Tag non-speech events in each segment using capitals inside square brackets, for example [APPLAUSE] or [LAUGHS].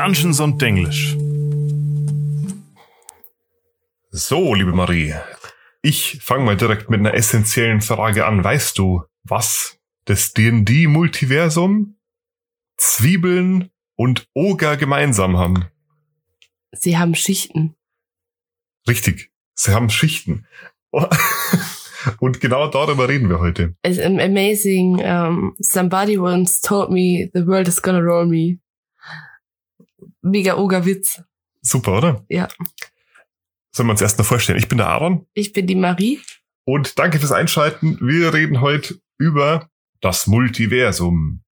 Dungeons und Denglisch. So, liebe Marie, ich fange mal direkt mit einer essentiellen Frage an. Weißt du, was das D&D-Multiversum, Zwiebeln und Oger gemeinsam haben? Sie haben Schichten. Richtig, sie haben Schichten. [LAUGHS] Und genau darüber reden wir heute. It's amazing. Um, somebody once told me the world is gonna roll me. Mega Ogerwitz. Super, oder? Ja. Sollen wir uns erst noch vorstellen? Ich bin der Aaron. Ich bin die Marie. Und danke fürs Einschalten. Wir reden heute über das Multiversum.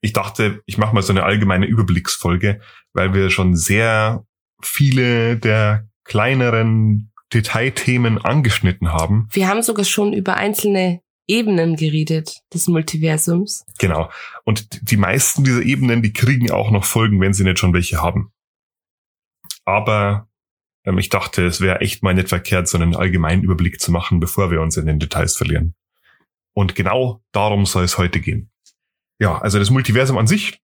Ich dachte, ich mache mal so eine allgemeine Überblicksfolge, weil wir schon sehr viele der kleineren Detailthemen angeschnitten haben. Wir haben sogar schon über einzelne Ebenen geredet des Multiversums. Genau. Und die meisten dieser Ebenen, die kriegen auch noch Folgen, wenn sie nicht schon welche haben. Aber ähm, ich dachte, es wäre echt mal nicht verkehrt, so einen allgemeinen Überblick zu machen, bevor wir uns in den Details verlieren. Und genau darum soll es heute gehen. Ja, also das Multiversum an sich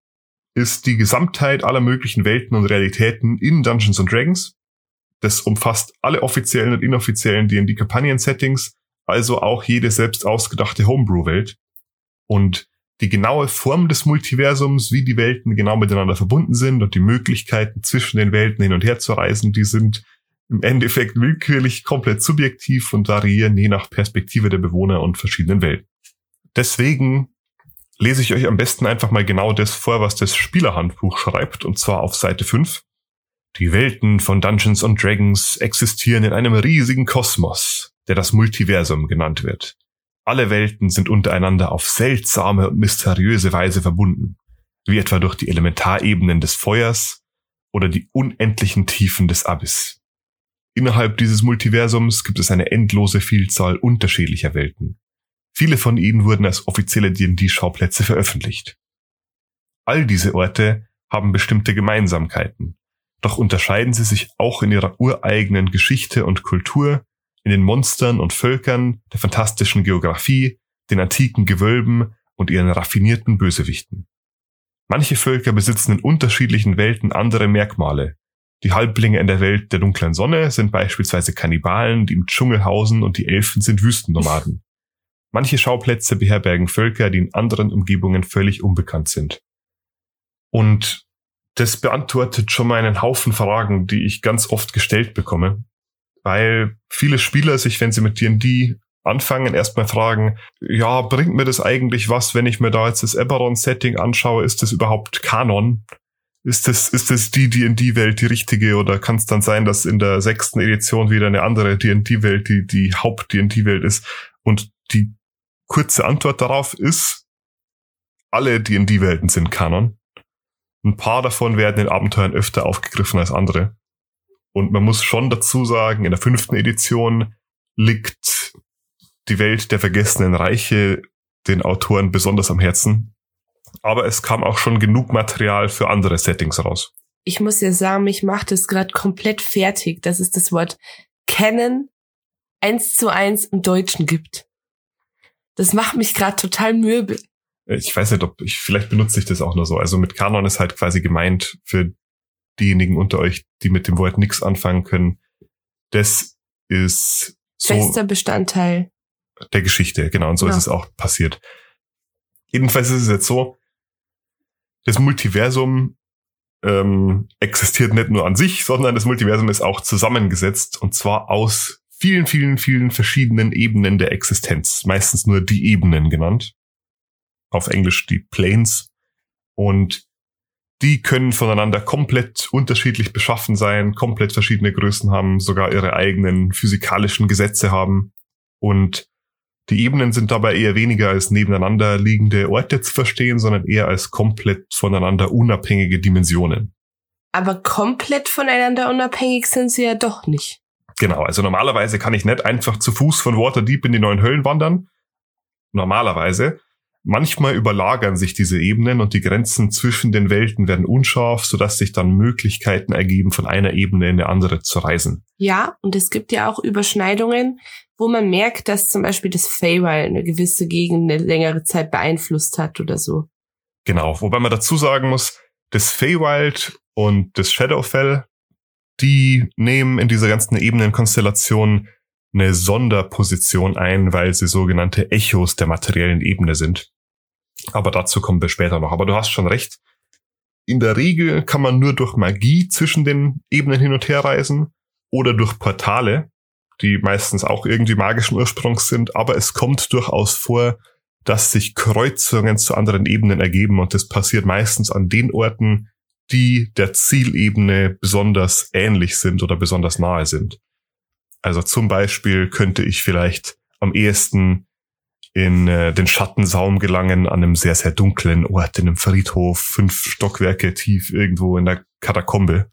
ist die Gesamtheit aller möglichen Welten und Realitäten in Dungeons and Dragons. Das umfasst alle offiziellen und inoffiziellen D&D-Kampagnen-Settings, also auch jede selbst ausgedachte Homebrew-Welt. Und die genaue Form des Multiversums, wie die Welten genau miteinander verbunden sind und die Möglichkeiten zwischen den Welten hin und her zu reisen, die sind im Endeffekt willkürlich komplett subjektiv und variieren je nach Perspektive der Bewohner und verschiedenen Welten. Deswegen lese ich euch am besten einfach mal genau das vor, was das Spielerhandbuch schreibt, und zwar auf Seite 5. Die Welten von Dungeons and Dragons existieren in einem riesigen Kosmos, der das Multiversum genannt wird. Alle Welten sind untereinander auf seltsame und mysteriöse Weise verbunden, wie etwa durch die Elementarebenen des Feuers oder die unendlichen Tiefen des Abyss. Innerhalb dieses Multiversums gibt es eine endlose Vielzahl unterschiedlicher Welten. Viele von ihnen wurden als offizielle D&D-Schauplätze veröffentlicht. All diese Orte haben bestimmte Gemeinsamkeiten, doch unterscheiden sie sich auch in ihrer ureigenen Geschichte und Kultur, in den Monstern und Völkern, der fantastischen Geografie, den antiken Gewölben und ihren raffinierten Bösewichten. Manche Völker besitzen in unterschiedlichen Welten andere Merkmale, die Halblinge in der Welt der dunklen Sonne sind beispielsweise Kannibalen, die im Dschungel hausen und die Elfen sind Wüstennomaden. Manche Schauplätze beherbergen Völker, die in anderen Umgebungen völlig unbekannt sind. Und das beantwortet schon mal einen Haufen Fragen, die ich ganz oft gestellt bekomme, weil viele Spieler sich, wenn sie mit D&D anfangen, erstmal fragen, ja, bringt mir das eigentlich was, wenn ich mir da jetzt das Eberron-Setting anschaue, ist das überhaupt Kanon? ist das, ist das die D&D-Welt die richtige oder kann es dann sein, dass in der sechsten Edition wieder eine andere D&D-Welt die, die Haupt-D&D-Welt ist? Und die kurze Antwort darauf ist, alle D&D-Welten sind Kanon. Ein paar davon werden in Abenteuern öfter aufgegriffen als andere. Und man muss schon dazu sagen, in der fünften Edition liegt die Welt der vergessenen Reiche den Autoren besonders am Herzen aber es kam auch schon genug Material für andere Settings raus. Ich muss ja sagen, mich macht es gerade komplett fertig, dass es das Wort kennen eins zu eins im Deutschen gibt. Das macht mich gerade total mürbe. Ich weiß nicht, ob ich, vielleicht benutze ich das auch nur so. Also mit Kanon ist halt quasi gemeint für diejenigen unter euch, die mit dem Wort nichts anfangen können. Das ist so fester Bestandteil der Geschichte, genau. Und so ja. ist es auch passiert. Jedenfalls ist es jetzt so, das Multiversum ähm, existiert nicht nur an sich, sondern das Multiversum ist auch zusammengesetzt und zwar aus vielen, vielen, vielen verschiedenen Ebenen der Existenz. Meistens nur die Ebenen genannt. Auf Englisch die Planes. Und die können voneinander komplett unterschiedlich beschaffen sein, komplett verschiedene Größen haben, sogar ihre eigenen physikalischen Gesetze haben. Und die Ebenen sind dabei eher weniger als nebeneinander liegende Orte zu verstehen, sondern eher als komplett voneinander unabhängige Dimensionen. Aber komplett voneinander unabhängig sind sie ja doch nicht. Genau, also normalerweise kann ich nicht einfach zu Fuß von Waterdeep in die neuen Höllen wandern. Normalerweise. Manchmal überlagern sich diese Ebenen und die Grenzen zwischen den Welten werden unscharf, sodass sich dann Möglichkeiten ergeben, von einer Ebene in eine andere zu reisen. Ja, und es gibt ja auch Überschneidungen, wo man merkt, dass zum Beispiel das Feywild eine gewisse Gegend eine längere Zeit beeinflusst hat oder so. Genau, wobei man dazu sagen muss, Das Feywild und das Shadowfell, die nehmen in dieser ganzen Ebenenkonstellation eine Sonderposition ein, weil sie sogenannte Echos der materiellen Ebene sind. Aber dazu kommen wir später noch. Aber du hast schon recht. In der Regel kann man nur durch Magie zwischen den Ebenen hin und her reisen oder durch Portale, die meistens auch irgendwie magischen Ursprungs sind. Aber es kommt durchaus vor, dass sich Kreuzungen zu anderen Ebenen ergeben und das passiert meistens an den Orten, die der Zielebene besonders ähnlich sind oder besonders nahe sind. Also zum Beispiel könnte ich vielleicht am ehesten in äh, den Schattensaum gelangen, an einem sehr, sehr dunklen Ort, in einem Friedhof, fünf Stockwerke tief irgendwo in der Katakombe.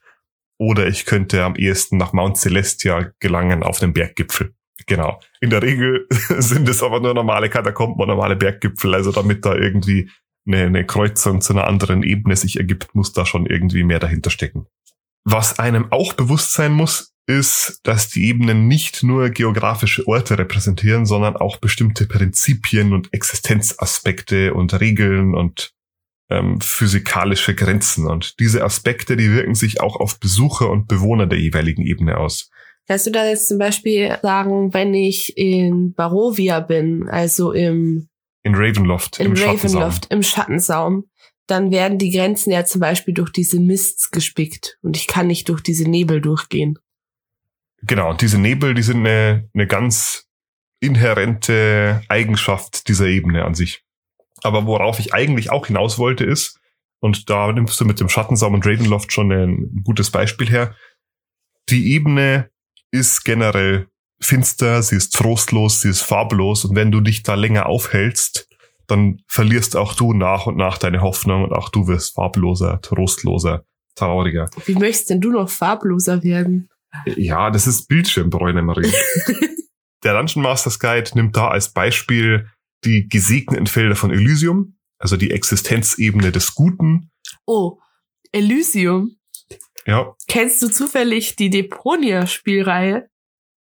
Oder ich könnte am ehesten nach Mount Celestia gelangen auf einem Berggipfel. Genau. In der Regel [LAUGHS] sind es aber nur normale Katakomben und normale Berggipfel. Also damit da irgendwie eine, eine Kreuzung zu einer anderen Ebene sich ergibt, muss da schon irgendwie mehr dahinter stecken. Was einem auch bewusst sein muss, ist, dass die Ebenen nicht nur geografische Orte repräsentieren, sondern auch bestimmte Prinzipien und Existenzaspekte und Regeln und ähm, physikalische Grenzen. Und diese Aspekte, die wirken sich auch auf Besucher und Bewohner der jeweiligen Ebene aus. Kannst du da jetzt zum Beispiel sagen, wenn ich in Barovia bin, also im in Ravenloft, in im Ravenloft, im Schattensaum, dann werden die Grenzen ja zum Beispiel durch diese Mists gespickt und ich kann nicht durch diese Nebel durchgehen. Genau, und diese Nebel, die sind eine, eine ganz inhärente Eigenschaft dieser Ebene an sich. Aber worauf ich eigentlich auch hinaus wollte ist, und da nimmst du mit dem Schattensaum und Ravenloft schon ein gutes Beispiel her, die Ebene ist generell finster, sie ist trostlos, sie ist farblos und wenn du dich da länger aufhältst, dann verlierst auch du nach und nach deine Hoffnung und auch du wirst farbloser, trostloser, trauriger. Wie möchtest denn du noch farbloser werden? Ja, das ist Bildschirmbräune, Marie. [LAUGHS] Der Dungeon Masters Guide nimmt da als Beispiel die gesegneten Felder von Elysium, also die Existenzebene des Guten. Oh, Elysium. Ja. Kennst du zufällig die Deponia-Spielreihe?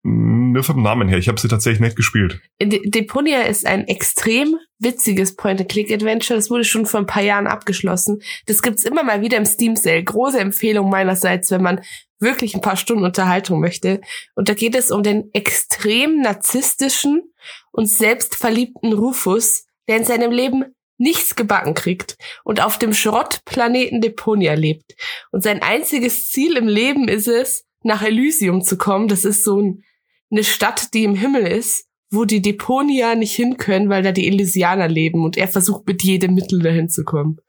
Nur vom Namen her. Ich habe sie tatsächlich nicht gespielt. De Deponia ist ein extrem witziges Point-and-Click-Adventure. Das wurde schon vor ein paar Jahren abgeschlossen. Das gibt's immer mal wieder im Steam Sale. Große Empfehlung meinerseits, wenn man wirklich ein paar Stunden Unterhaltung möchte. Und da geht es um den extrem narzisstischen und selbstverliebten Rufus, der in seinem Leben nichts gebacken kriegt und auf dem Schrottplaneten Deponia lebt. Und sein einziges Ziel im Leben ist es, nach Elysium zu kommen. Das ist so ein eine Stadt, die im Himmel ist, wo die Deponia nicht hin können, weil da die Elysianer leben und er versucht mit jedem Mittel dahin zu kommen.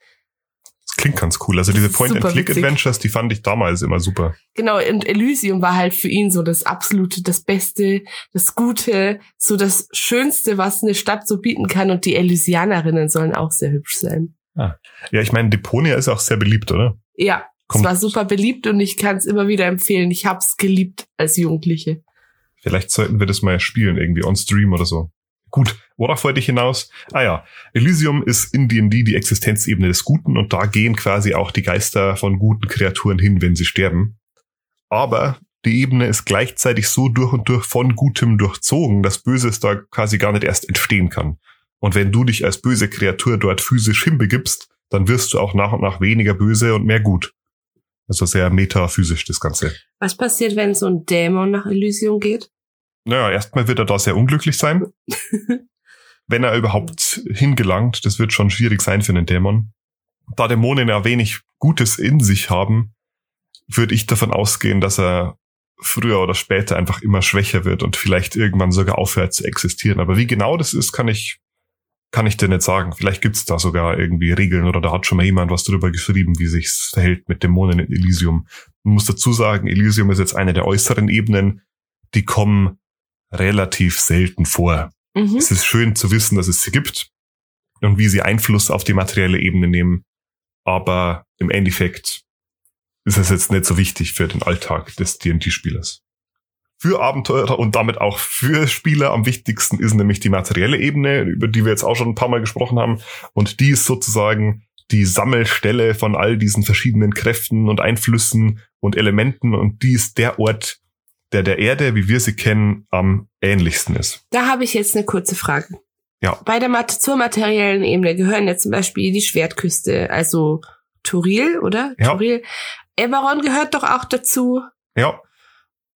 Klingt ganz cool. Also diese Point-and-Click-Adventures, die fand ich damals immer super. Genau, und Elysium war halt für ihn so das absolute, das Beste, das Gute, so das Schönste, was eine Stadt so bieten kann. Und die Elysianerinnen sollen auch sehr hübsch sein. Ah. Ja, ich meine, Deponia ist auch sehr beliebt, oder? Ja, Kommt. es war super beliebt und ich kann es immer wieder empfehlen. Ich hab's geliebt als Jugendliche. Vielleicht sollten wir das mal spielen, irgendwie on Stream oder so. Gut, worauf wollte ich hinaus? Ah ja, Elysium ist in D&D die Existenzebene des Guten und da gehen quasi auch die Geister von guten Kreaturen hin, wenn sie sterben. Aber die Ebene ist gleichzeitig so durch und durch von Gutem durchzogen, dass Böses da quasi gar nicht erst entstehen kann. Und wenn du dich als böse Kreatur dort physisch hinbegibst, dann wirst du auch nach und nach weniger böse und mehr gut. Also sehr metaphysisch das Ganze. Was passiert, wenn so ein Dämon nach Elysium geht? Naja, erstmal wird er da sehr unglücklich sein. [LAUGHS] wenn er überhaupt hingelangt, das wird schon schwierig sein für einen Dämon. Da Dämonen ja wenig Gutes in sich haben, würde ich davon ausgehen, dass er früher oder später einfach immer schwächer wird und vielleicht irgendwann sogar aufhört zu existieren. Aber wie genau das ist, kann ich kann ich dir nicht sagen. Vielleicht gibt's da sogar irgendwie Regeln oder da hat schon mal jemand was drüber geschrieben, wie sich's verhält mit Dämonen in Elysium. Man muss dazu sagen, Elysium ist jetzt eine der äußeren Ebenen, die kommen relativ selten vor. Mhm. Es ist schön zu wissen, dass es sie gibt und wie sie Einfluss auf die materielle Ebene nehmen. Aber im Endeffekt ist es jetzt nicht so wichtig für den Alltag des D&D-Spielers für Abenteurer und damit auch für Spieler am wichtigsten ist nämlich die materielle Ebene, über die wir jetzt auch schon ein paar Mal gesprochen haben. Und die ist sozusagen die Sammelstelle von all diesen verschiedenen Kräften und Einflüssen und Elementen. Und die ist der Ort, der der Erde, wie wir sie kennen, am ähnlichsten ist. Da habe ich jetzt eine kurze Frage. Ja. Bei der Mat zur materiellen Ebene gehören ja zum Beispiel die Schwertküste, also Turil, oder? Ja. Turil. Eberron gehört doch auch dazu. Ja,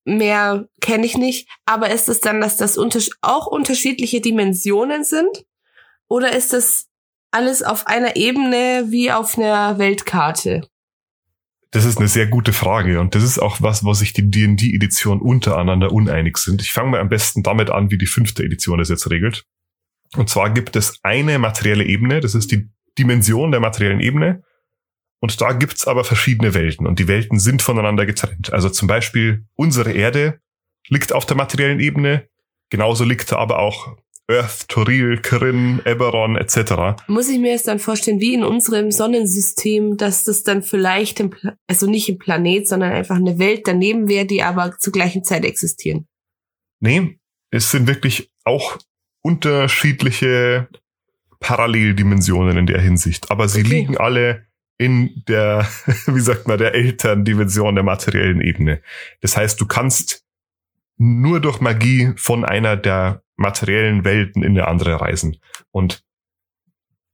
Mehr kenne ich nicht. Aber ist es dann, dass das unter auch unterschiedliche Dimensionen sind? Oder ist das alles auf einer Ebene wie auf einer Weltkarte? Das ist eine sehr gute Frage und das ist auch was, was sich die D&D-Editionen untereinander uneinig sind. Ich fange mal am besten damit an, wie die fünfte Edition das jetzt regelt. Und zwar gibt es eine materielle Ebene, das ist die Dimension der materiellen Ebene. Und da gibt's aber verschiedene Welten und die Welten sind voneinander getrennt. Also zum Beispiel unsere Erde liegt auf der materiellen Ebene, genauso liegt aber auch Earth, Toril, Kirin, Eberron etc. Muss ich mir jetzt dann vorstellen, wie in unserem Sonnensystem, dass das dann vielleicht, also nicht im Planet, sondern einfach eine Welt daneben wäre, die aber zur gleichen Zeit existieren. Nee, es sind wirklich auch unterschiedliche Paralleldimensionen in der Hinsicht. Aber sie Okay. liegen alle in der, [LAUGHS] wie sagt man, der Elterndimension der materiellen Ebene. Das heißt, du kannst nur durch Magie von einer der materiellen Welten in eine andere reisen. Und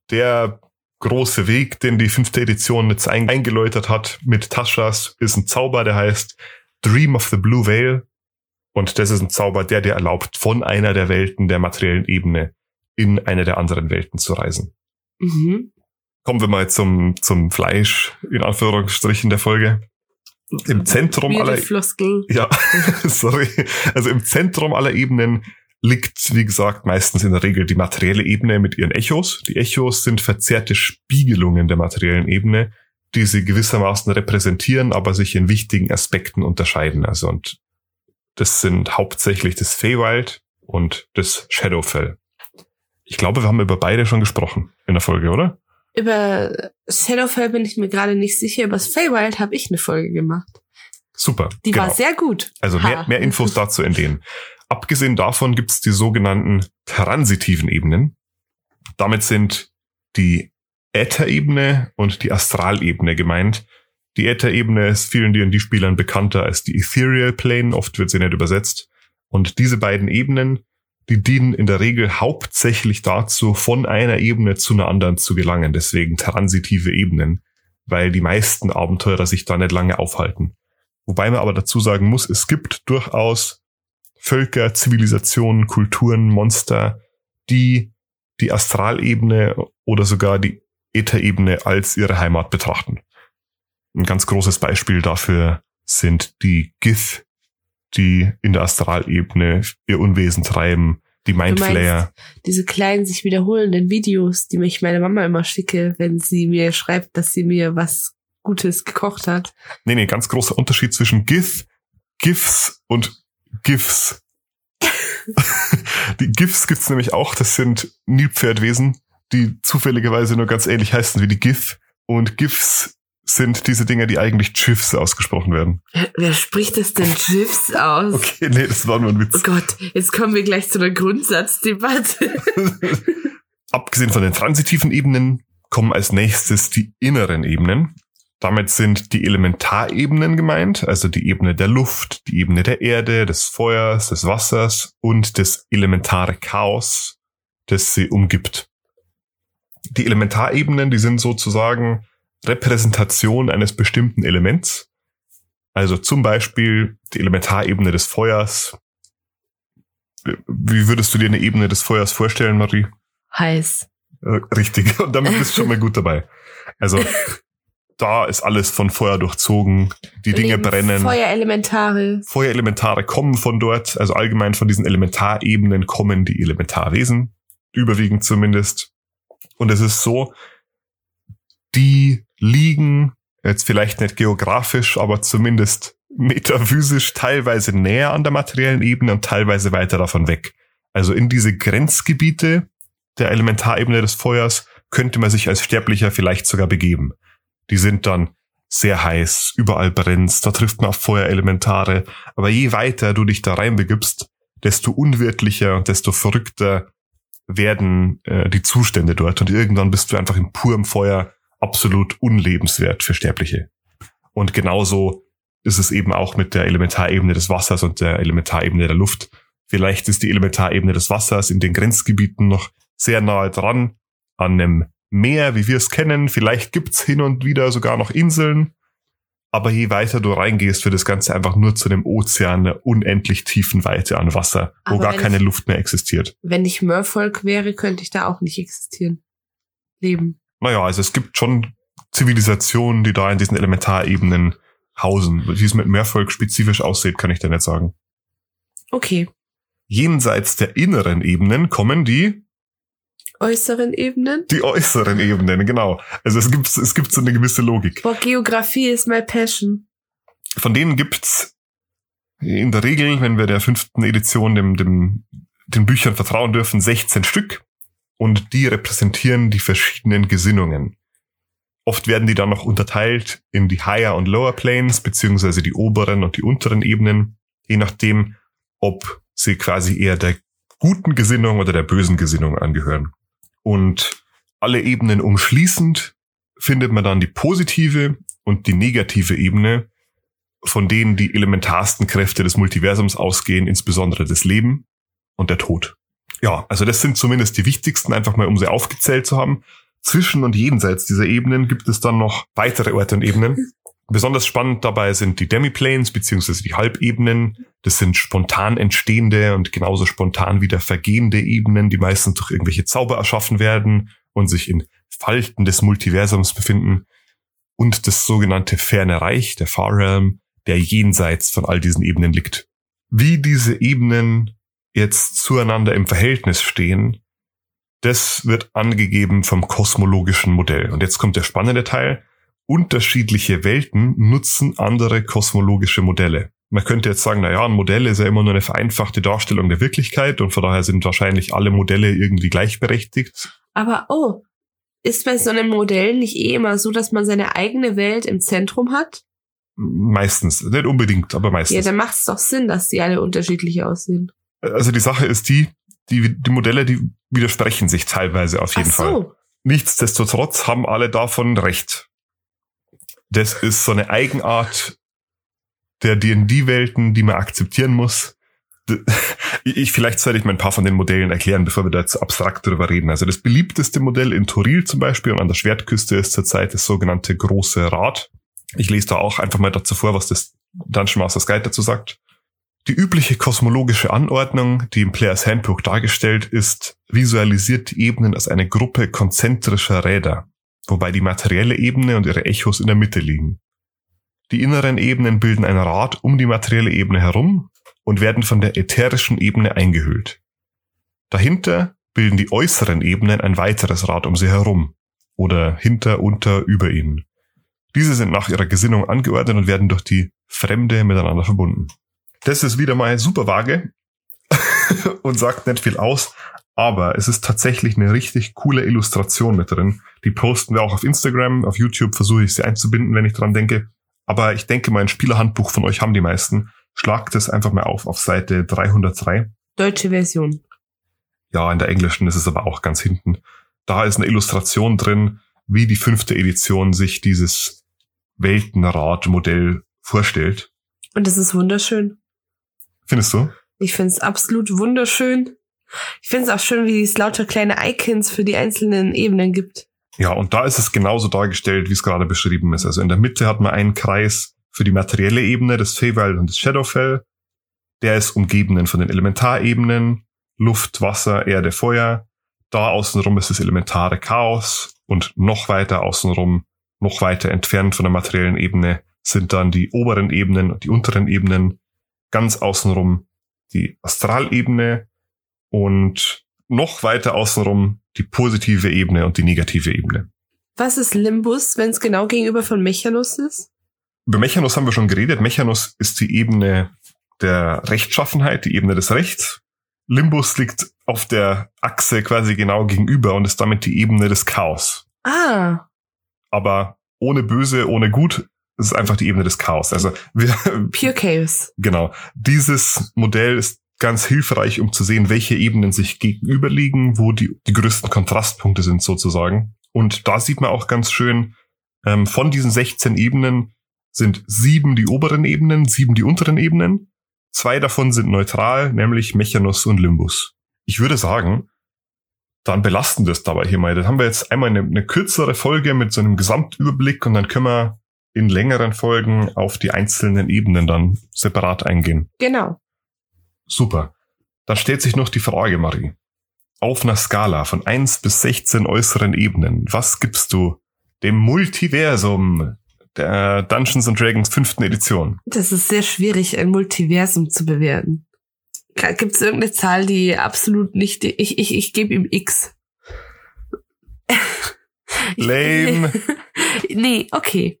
der große Weg, den die fünfte Edition jetzt ein- eingeläutert hat mit Taschas, ist ein Zauber, der heißt Dream of the Blue Veil. Und das ist ein Zauber, der dir erlaubt, von einer der Welten der materiellen Ebene in eine der anderen Welten zu reisen. Mhm. Kommen wir mal zum, zum Fleisch, in Anführungsstrichen der Folge. Im Zentrum aller, Floskel. ja, [LAUGHS] sorry. Also im Zentrum aller Ebenen liegt, wie gesagt, meistens in der Regel die materielle Ebene mit ihren Echos. Die Echos sind verzerrte Spiegelungen der materiellen Ebene, die sie gewissermaßen repräsentieren, aber sich in wichtigen Aspekten unterscheiden. Also und das sind hauptsächlich das Feywild und das Shadowfell. Ich glaube, wir haben über beide schon gesprochen in der Folge, oder? Über Shadowfell bin ich mir gerade nicht sicher. Über das Feywild habe ich eine Folge gemacht. Super. Die genau. war sehr gut. Also mehr, mehr Infos dazu in denen. Abgesehen davon gibt es die sogenannten transitiven Ebenen. Damit sind die Äther-Ebene und die Astralebene gemeint. Die Äther-Ebene ist vielen D&D-Spielern bekannter als die Ethereal Plane, oft wird sie nicht übersetzt. Und diese beiden Ebenen, die dienen in der Regel hauptsächlich dazu, von einer Ebene zu einer anderen zu gelangen. Deswegen transitive Ebenen, weil die meisten Abenteurer sich da nicht lange aufhalten. Wobei man aber dazu sagen muss, es gibt durchaus Völker, Zivilisationen, Kulturen, Monster, die die Astralebene oder sogar die Ätherebene als ihre Heimat betrachten. Ein ganz großes Beispiel dafür sind die Gith, die in der Astralebene ihr Unwesen treiben, die Mindflayer. Diese kleinen sich wiederholenden Videos, die mich meine Mama immer schicke, wenn sie mir schreibt, dass sie mir was Gutes gekocht hat. Nee, nee, ganz großer Unterschied zwischen Gith, GIFs und GIFs. [LAUGHS] die GIFs gibt's nämlich auch, das sind Nilpferdwesen, die zufälligerweise nur ganz ähnlich heißen wie die GIF. Und GIFs sind diese Dinger, die eigentlich GIFs ausgesprochen werden. Wer spricht das denn GIFs aus? Okay, nee, das war nur ein Oh Witz. Gott, jetzt kommen wir gleich zu einer Grundsatzdebatte. [LAUGHS] Abgesehen von den transitiven Ebenen kommen als nächstes die inneren Ebenen. Damit sind die Elementarebenen gemeint, also die Ebene der Luft, die Ebene der Erde, des Feuers, des Wassers und das elementare Chaos, das sie umgibt. Die Elementarebenen, die sind sozusagen Repräsentation eines bestimmten Elements. Also zum Beispiel die Elementarebene des Feuers. Wie würdest du dir eine Ebene des Feuers vorstellen, Marie? Heiß. Äh, Richtig, [LAUGHS] und damit bist du schon mal gut dabei. Also [LAUGHS] da ist alles von Feuer durchzogen, die Dinge Leben, brennen. Feuerelementare. Feuerelementare kommen von dort, also allgemein von diesen Elementarebenen kommen die Elementarwesen, überwiegend zumindest. Und es ist so, die liegen jetzt vielleicht nicht geografisch, aber zumindest metaphysisch teilweise näher an der materiellen Ebene und teilweise weiter davon weg. Also in diese Grenzgebiete der Elementarebene des Feuers könnte man sich als Sterblicher vielleicht sogar begeben. Die sind dann sehr heiß, überall brennt's, da trifft man auf Feuerelementare, aber je weiter du dich da reinbegibst, desto unwirtlicher und desto verrückter werden äh, die Zustände dort und irgendwann bist du einfach in purem Feuer absolut unlebenswert für Sterbliche. Und genauso ist es eben auch mit der Elementarebene des Wassers und der Elementarebene der Luft. Vielleicht ist die Elementarebene des Wassers in den Grenzgebieten noch sehr nahe dran an einem Meer, wie wir es kennen. Vielleicht gibt's hin und wieder sogar noch Inseln. Aber je weiter du reingehst, wird das Ganze einfach nur zu einem Ozean einer unendlich tiefen Weite an Wasser, wo Aber gar keine ich- Luft mehr existiert. Wenn ich Merfolk wäre, könnte ich da auch nicht existieren. Leben. Naja, also es gibt schon Zivilisationen, die da in diesen Elementarebenen hausen. Wie es mit Meervolk spezifisch aussieht, kann ich dir nicht sagen. Okay. Jenseits der inneren Ebenen kommen die, Äußeren Ebenen. die äußeren Ebenen, genau. Also es gibt, es gibt so eine gewisse Logik. Boah, Geografie ist my passion. Von denen gibt's in der Regel, wenn wir der fünften Edition dem, dem, den Büchern vertrauen dürfen, 16 Stück. Und die repräsentieren die verschiedenen Gesinnungen. Oft werden die dann noch unterteilt in die Higher und Lower Planes, beziehungsweise die oberen und die unteren Ebenen, je nachdem, ob sie quasi eher der guten Gesinnung oder der bösen Gesinnung angehören. Und alle Ebenen umschließend findet man dann die positive und die negative Ebene, von denen die elementarsten Kräfte des Multiversums ausgehen, insbesondere das Leben und der Tod. Ja, also das sind zumindest die wichtigsten, einfach mal um sie aufgezählt zu haben. Zwischen und jenseits dieser Ebenen gibt es dann noch weitere Orte und Ebenen. Besonders spannend dabei sind die Demiplanes beziehungsweise die Halbebenen. Das sind spontan entstehende und genauso spontan wieder vergehende Ebenen, die meistens durch irgendwelche Zauber erschaffen werden und sich in Falten des Multiversums befinden. Und das sogenannte Ferne Reich, der Far Realm, der jenseits von all diesen Ebenen liegt. Wie diese Ebenen jetzt zueinander im Verhältnis stehen, das wird angegeben vom kosmologischen Modell. Und jetzt kommt der spannende Teil. Unterschiedliche Welten nutzen andere kosmologische Modelle. Man könnte jetzt sagen, na ja, ein Modell ist ja immer nur eine vereinfachte Darstellung der Wirklichkeit und von daher sind wahrscheinlich alle Modelle irgendwie gleichberechtigt. Aber oh, ist bei so einem Modell nicht eh immer so, dass man seine eigene Welt im Zentrum hat? Meistens, nicht unbedingt, aber Ja, meistens. dann macht es doch Sinn, dass die alle unterschiedlich aussehen. also die Sache ist die, die, die Modelle, die widersprechen sich teilweise auf jeden Ach Fall. so. Nichtsdestotrotz haben alle davon recht. Das ist so eine Eigenart der D&D-Welten, die man akzeptieren muss. [LAUGHS] Ich, vielleicht sollte ich mal ein paar von den Modellen erklären, bevor wir da jetzt abstrakt drüber reden. Also das beliebteste Modell in Toril zum Beispiel und an der Schwertküste ist zurzeit das sogenannte Große Rad. Ich lese da auch einfach mal dazu vor, was das Dungeon Master's Guide dazu sagt. Die übliche kosmologische Anordnung, die im Players Handbook dargestellt ist, visualisiert die Ebenen als eine Gruppe konzentrischer Räder, wobei die materielle Ebene und ihre Echos in der Mitte liegen. Die inneren Ebenen bilden ein Rad um die materielle Ebene herum und werden von der ätherischen Ebene eingehüllt. Dahinter bilden die äußeren Ebenen ein weiteres Rad um sie herum oder hinter, unter, über ihnen. Diese sind nach ihrer Gesinnung angeordnet und werden durch die Fremde miteinander verbunden. Das ist wieder mal super vage [LAUGHS] und sagt nicht viel aus, aber es ist tatsächlich eine richtig coole Illustration mit drin. Die posten wir auch auf Instagram, auf YouTube versuche ich sie einzubinden, wenn ich dran denke. Aber ich denke, mein Spielerhandbuch von euch haben die meisten. Schlagt es einfach mal auf auf Seite 303. Deutsche Version. Ja, in der englischen ist es aber auch ganz hinten. Da ist eine Illustration drin, wie die fünfte Edition sich dieses Weltenrad-Modell vorstellt. Und es ist wunderschön. Findest du? Ich finde es absolut wunderschön. Ich finde es auch schön, wie es lauter kleine Icons für die einzelnen Ebenen gibt. Ja, und da ist es genauso dargestellt, wie es gerade beschrieben ist. Also in der Mitte hat man einen Kreis für die materielle Ebene, das Feywild und das Shadowfell. Der ist umgeben von den Elementarebenen, Luft, Wasser, Erde, Feuer. Da außenrum ist das elementare Chaos und noch weiter außenrum, noch weiter entfernt von der materiellen Ebene sind dann die oberen Ebenen und die unteren Ebenen. Ganz außenrum die Astralebene und noch weiter außenrum die positive Ebene und die negative Ebene. Was ist Limbus, wenn es genau gegenüber von Mechanus ist? Über Mechanus haben wir schon geredet. Mechanus ist die Ebene der Rechtschaffenheit, die Ebene des Rechts. Limbus liegt auf der Achse quasi genau gegenüber und ist damit die Ebene des Chaos. Ah, Aber ohne Böse, ohne Gut, es ist einfach die Ebene des Chaos. Also wir, Pure Chaos. [LAUGHS] Genau. Dieses Modell ist ganz hilfreich, um zu sehen, welche Ebenen sich gegenüberliegen, wo die, die größten Kontrastpunkte sind sozusagen. Und da sieht man auch ganz schön, ähm, von diesen 16 Ebenen sind sieben die oberen Ebenen, sieben die unteren Ebenen. Zwei davon sind neutral, nämlich Mechanus und Limbus. Ich würde sagen, dann belasten wir es dabei hier mal. Dann haben wir jetzt einmal eine, eine kürzere Folge mit so einem Gesamtüberblick und dann können wir in längeren Folgen auf die einzelnen Ebenen dann separat eingehen. Genau. Super. Dann stellt sich noch die Frage, Marie. Auf einer Skala von 1 bis 16 äußeren Ebenen, was gibst du dem Multiversum der Dungeons and Dragons fünften Edition? Das ist sehr schwierig, ein Multiversum zu bewerten. Gibt es irgendeine Zahl, die absolut nicht. Ich, ich, ich gebe ihm X. Lame. [LAUGHS] nee, okay.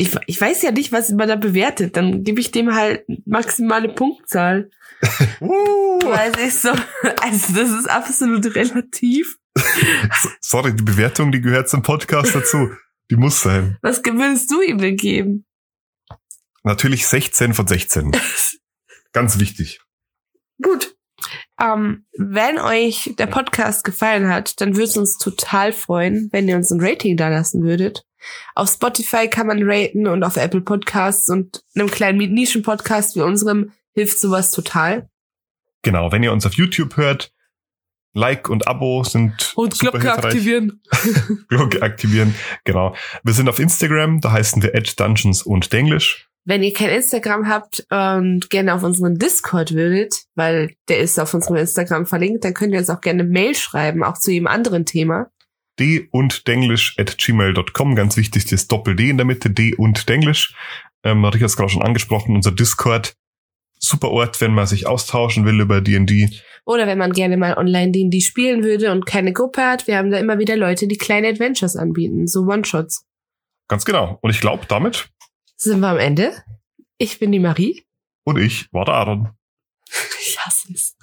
Ich, ich weiß ja nicht, was man da bewertet. Dann gebe ich dem halt maximale Punktzahl. uh. Weil es ist so, also das ist absolut relativ. Sorry, die Bewertung, die gehört zum Podcast dazu. Die muss sein. Was würdest du ihm denn geben? Natürlich 16 von 16. [LAUGHS] Ganz wichtig. Gut. Ähm, wenn euch der Podcast gefallen hat, dann würde es uns total freuen, wenn ihr uns ein Rating da lassen würdet. Auf Spotify kann man raten und auf Apple Podcasts und einem kleinen Nischen-Podcast wie unserem hilft sowas total. Genau, wenn ihr uns auf YouTube hört, Like und Abo sind und super Glocke hilfreich. aktivieren. [LAUGHS] Glocke aktivieren, genau. Wir sind auf Instagram, da heißen wir Edge Dungeons und Denglisch. Wenn ihr kein Instagram habt und gerne auf unseren Discord würdet, weil der ist auf unserem Instagram verlinkt, dann könnt ihr uns auch gerne Mail schreiben, auch zu jedem anderen Thema d und denglisch at gmail.com. Ganz wichtig, das Doppel-D in der Mitte, d und denglisch. Ähm, Richard hat es gerade schon angesprochen, unser Discord. Super Ort, wenn man sich austauschen will über D&D. Oder wenn man gerne mal online D&D spielen würde und keine Gruppe hat. Wir haben da immer wieder Leute, die kleine Adventures anbieten, so One-Shots. Ganz genau. Und ich glaube, damit sind wir am Ende. Ich bin die Marie. Und ich war der Aaron. [LAUGHS] Ich hasse es.